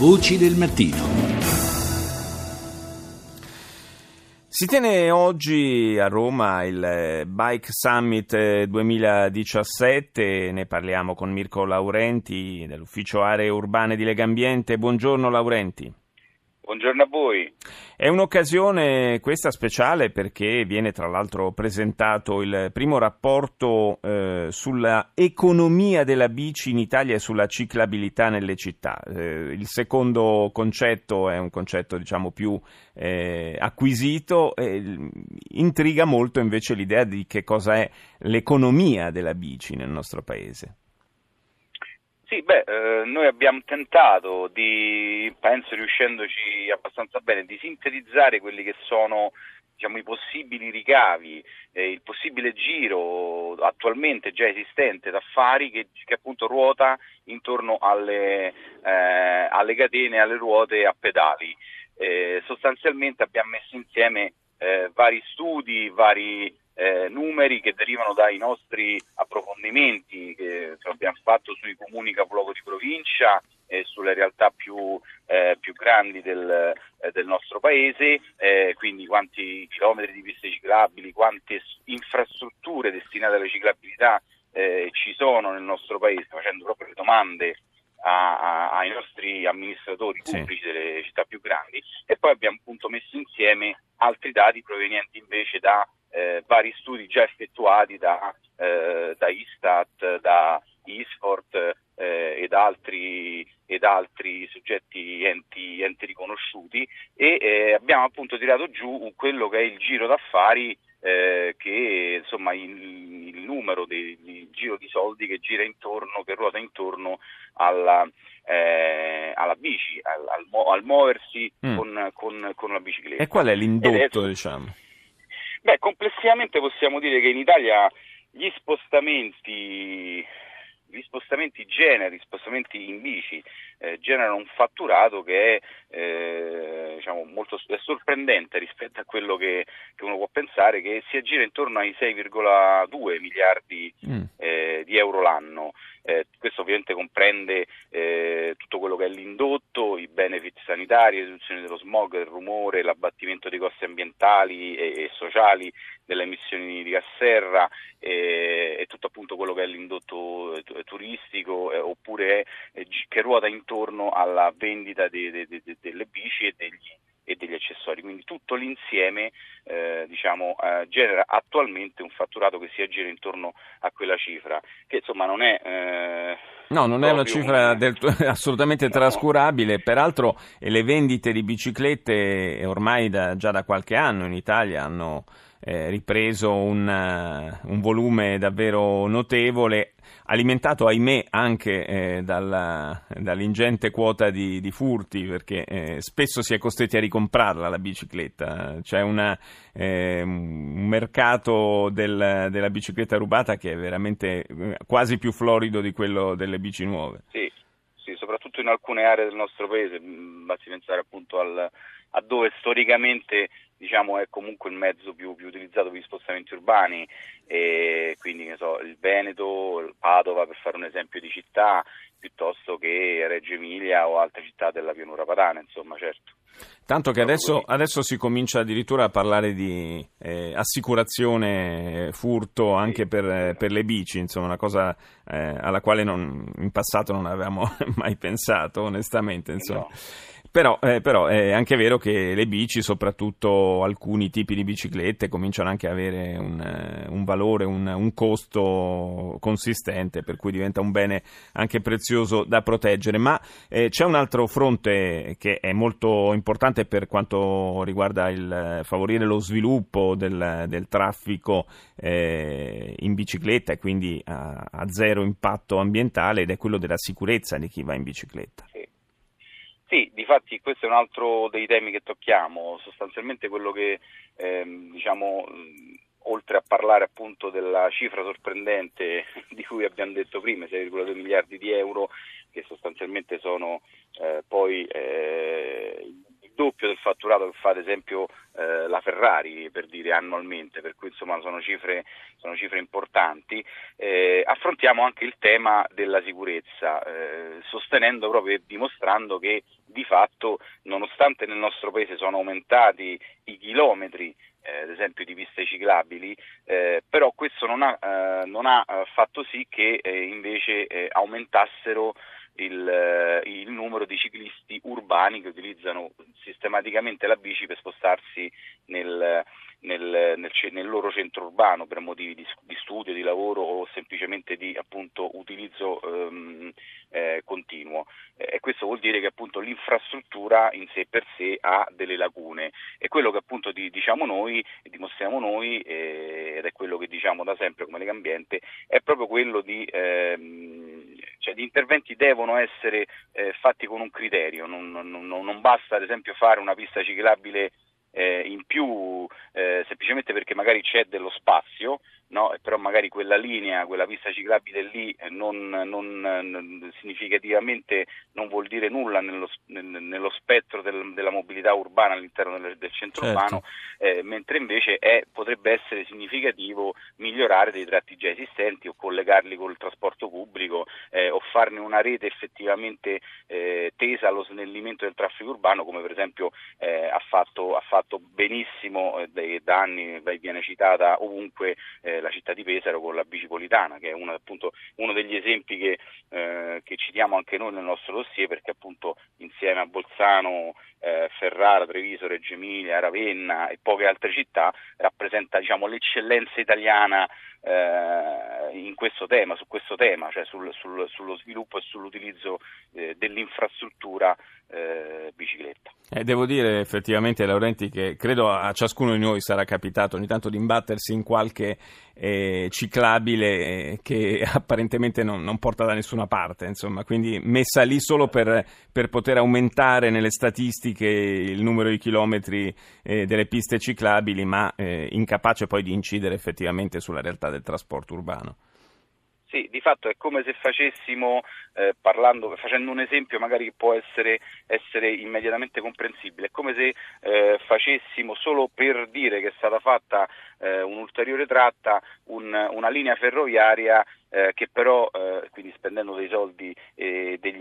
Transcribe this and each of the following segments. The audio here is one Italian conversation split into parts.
Voci del mattino. Si tiene oggi a Roma il Bike Summit 2017, ne parliamo con Mirko Laurenti dell'Ufficio Aree Urbane di Legambiente. Buongiorno Laurenti. Buongiorno a voi. È un'occasione questa speciale perché viene tra l'altro presentato il primo rapporto eh, sulla economia della bici in Italia e sulla ciclabilità nelle città. Eh, il secondo concetto è un concetto diciamo più eh, acquisito, intriga molto invece l'idea di che cosa è l'economia della bici nel nostro paese. Sì, beh, eh, noi abbiamo tentato di, penso riuscendoci abbastanza bene, di sintetizzare quelli che sono diciamo, i possibili ricavi, eh, il possibile giro attualmente già esistente d'affari che, che appunto ruota intorno alle, eh, alle catene, alle ruote a pedali. Eh, sostanzialmente abbiamo messo insieme eh, vari studi, vari eh, numeri che derivano dai nostri approfondimenti che abbiamo fatto sui comuni capoluogo di provincia e sulle realtà più, eh, più grandi del, eh, del, nostro paese, eh, quindi quanti chilometri di piste ciclabili, quante infrastrutture destinate alla ciclabilità eh, ci sono nel nostro paese, facendo proprio le domande a, a, ai nostri amministratori pubblici sì. delle città più grandi e poi abbiamo appunto messo insieme altri dati provenienti invece da eh, vari studi già effettuati da, eh, da Istat, da Isfort eh, ed, altri, ed, altri, soggetti enti, enti riconosciuti e eh, abbiamo appunto tirato giù quello che è il giro d'affari eh, che insomma il, il numero del giro di soldi che gira intorno, che ruota intorno alla, eh, alla bici, al, al, al muoversi mm. con, con, con, la bicicletta. E qual è l'indotto, è, diciamo? Beh, complessivamente possiamo dire che in Italia gli spostamenti, gli spostamenti generi, gli spostamenti in bici eh, generano un fatturato che è, eh, diciamo, molto è sorprendente rispetto a quello che, che, uno può pensare, che si aggira intorno ai 6,2 miliardi mm. eh, di euro l'anno. Eh, questo ovviamente comprende eh, tutto quello che è l'indotto, i benefit sanitari, riduzione dello smog, il rumore, l'abbattimento dei costi ambientali e, e sociali delle emissioni di gas serra e, e, tutto appunto quello che è l'indotto eh, turistico eh, oppure eh, che ruota intorno alla vendita de, de, de, delle bici e degli, e degli accessori, quindi tutto l'insieme eh, diciamo, eh, genera attualmente un fatturato che si aggira intorno a quella cifra, che insomma non è... Eh, no, non è una cifra un... del, assolutamente no. trascurabile, peraltro le vendite di biciclette ormai da, già da qualche anno in Italia hanno eh, ripreso un, uh, un, volume davvero notevole, alimentato ahimè anche eh, dalla, dall'ingente quota di, di furti, perché eh, spesso si è costretti a ricomprarla la bicicletta. C'è una, eh, un mercato del, della bicicletta rubata che è veramente eh, quasi più florido di quello delle bici nuove. Sì, sì soprattutto in alcune aree del nostro paese, mm, basti pensare appunto al, a dove storicamente diciamo, è comunque il mezzo più, più, utilizzato per gli spostamenti urbani, e quindi so, il Veneto, Padova per fare un esempio di città, piuttosto che Reggio Emilia o altre città della pianura padana, insomma certo. Tanto che adesso, adesso, si comincia addirittura a parlare di eh, assicurazione eh, furto anche per, eh, per, le bici, insomma una cosa eh, alla quale non, in passato non avevamo mai pensato onestamente. Insomma. No. Però, eh, però, è anche vero che le bici, soprattutto alcuni tipi di biciclette, cominciano anche ad avere un, eh, un valore, un, un, costo consistente, per cui diventa un bene anche prezioso da proteggere. Ma eh, c'è un altro fronte che è molto importante per quanto riguarda il favorire lo sviluppo del, del traffico eh, in bicicletta e quindi a, a zero impatto ambientale ed è quello della sicurezza di chi va in bicicletta. Sì, difatti questo è un altro dei temi che tocchiamo, sostanzialmente quello che ehm, diciamo oltre a parlare appunto della cifra sorprendente di cui abbiamo detto prima, 6,2 miliardi di euro, che sostanzialmente sono eh, poi eh, doppio del fatturato che fa ad esempio eh, la Ferrari per dire annualmente, per cui insomma sono cifre, sono cifre importanti, eh, affrontiamo anche il tema della sicurezza, eh, sostenendo proprio e dimostrando che di fatto nonostante nel nostro paese sono aumentati i chilometri eh, ad esempio di piste ciclabili, eh, però questo non ha, eh, non ha, eh, fatto sì che eh, invece eh, aumentassero il, il, numero di ciclisti urbani che utilizzano sistematicamente la bici per spostarsi nel, nel, nel, nel loro centro urbano per motivi di, di, studio, di lavoro o semplicemente di appunto, utilizzo ehm, eh, continuo. Eh, e questo vuol dire che appunto, l'infrastruttura in sé per sé ha delle lacune e quello che appunto di, diciamo noi, dimostriamo noi eh, ed è quello che diciamo da sempre come Lega Ambiente è proprio quello di ehm, cioè gli interventi devono essere eh, fatti con un criterio, non, non, non, basta ad esempio fare una pista ciclabile eh, in più eh, semplicemente perché magari c'è dello spazio, no? però magari quella linea, quella pista ciclabile lì eh, non, non, non significativamente non vuol dire nulla nello, nello spettro del, della mobilità urbana all'interno del, del centro certo. urbano, eh, mentre invece è, potrebbe essere significativo migliorare dei tratti già esistenti o collegarli col trasporto pubblico eh, o farne una rete effettivamente eh, tesa allo snellimento del traffico urbano come per esempio eh, ha fatto, ha, fatto, benissimo da anni, viene citata ovunque la città di Pesaro con la bicipolitana, che è uno, appunto, uno degli esempi che, eh, che, citiamo anche noi nel nostro dossier, perché appunto insieme a Bolzano, eh, Ferrara, Treviso, Reggio Emilia, Ravenna e poche altre città rappresenta diciamo, l'eccellenza italiana eh, in questo tema, su questo tema, cioè sul, sul, sullo sviluppo e sull'utilizzo eh, dell'infrastruttura eh, bicicletta. Devo dire effettivamente, Laurenti, che credo a ciascuno di noi sarà capitato ogni tanto di imbattersi in qualche eh, ciclabile eh, che apparentemente non, non, porta da nessuna parte, insomma, quindi messa lì solo per, per poter aumentare nelle statistiche il numero di chilometri eh, delle piste ciclabili, ma eh, incapace poi di incidere effettivamente sulla realtà del trasporto urbano. Sì, di fatto è come se facessimo, eh, parlando, facendo un esempio magari che può essere, essere immediatamente comprensibile, è come se eh, facessimo solo per dire che è stata fatta eh, un'ulteriore tratta un, una linea ferroviaria eh, che però, eh, quindi spendendo dei soldi e degli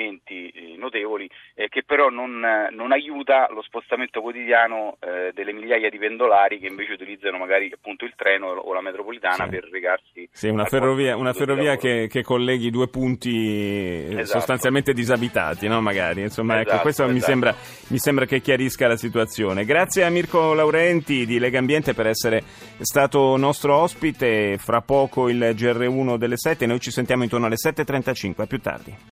investimenti eh, notevoli, eh, che però non, non, aiuta lo spostamento quotidiano eh, delle migliaia di pendolari che invece utilizzano magari appunto il treno o la metropolitana sì. per recarsi. Sì, una ferrovia, una ferrovia che, che, colleghi due punti esatto. sostanzialmente disabitati, no? magari. Insomma, ecco, esatto, ecco, questo esatto. mi, sembra, mi sembra che chiarisca la situazione. Grazie a Mirko Laurenti di Lega Ambiente per essere stato nostro ospite. Fra poco il GR1 delle 7, noi ci sentiamo intorno alle 7.35, a più tardi.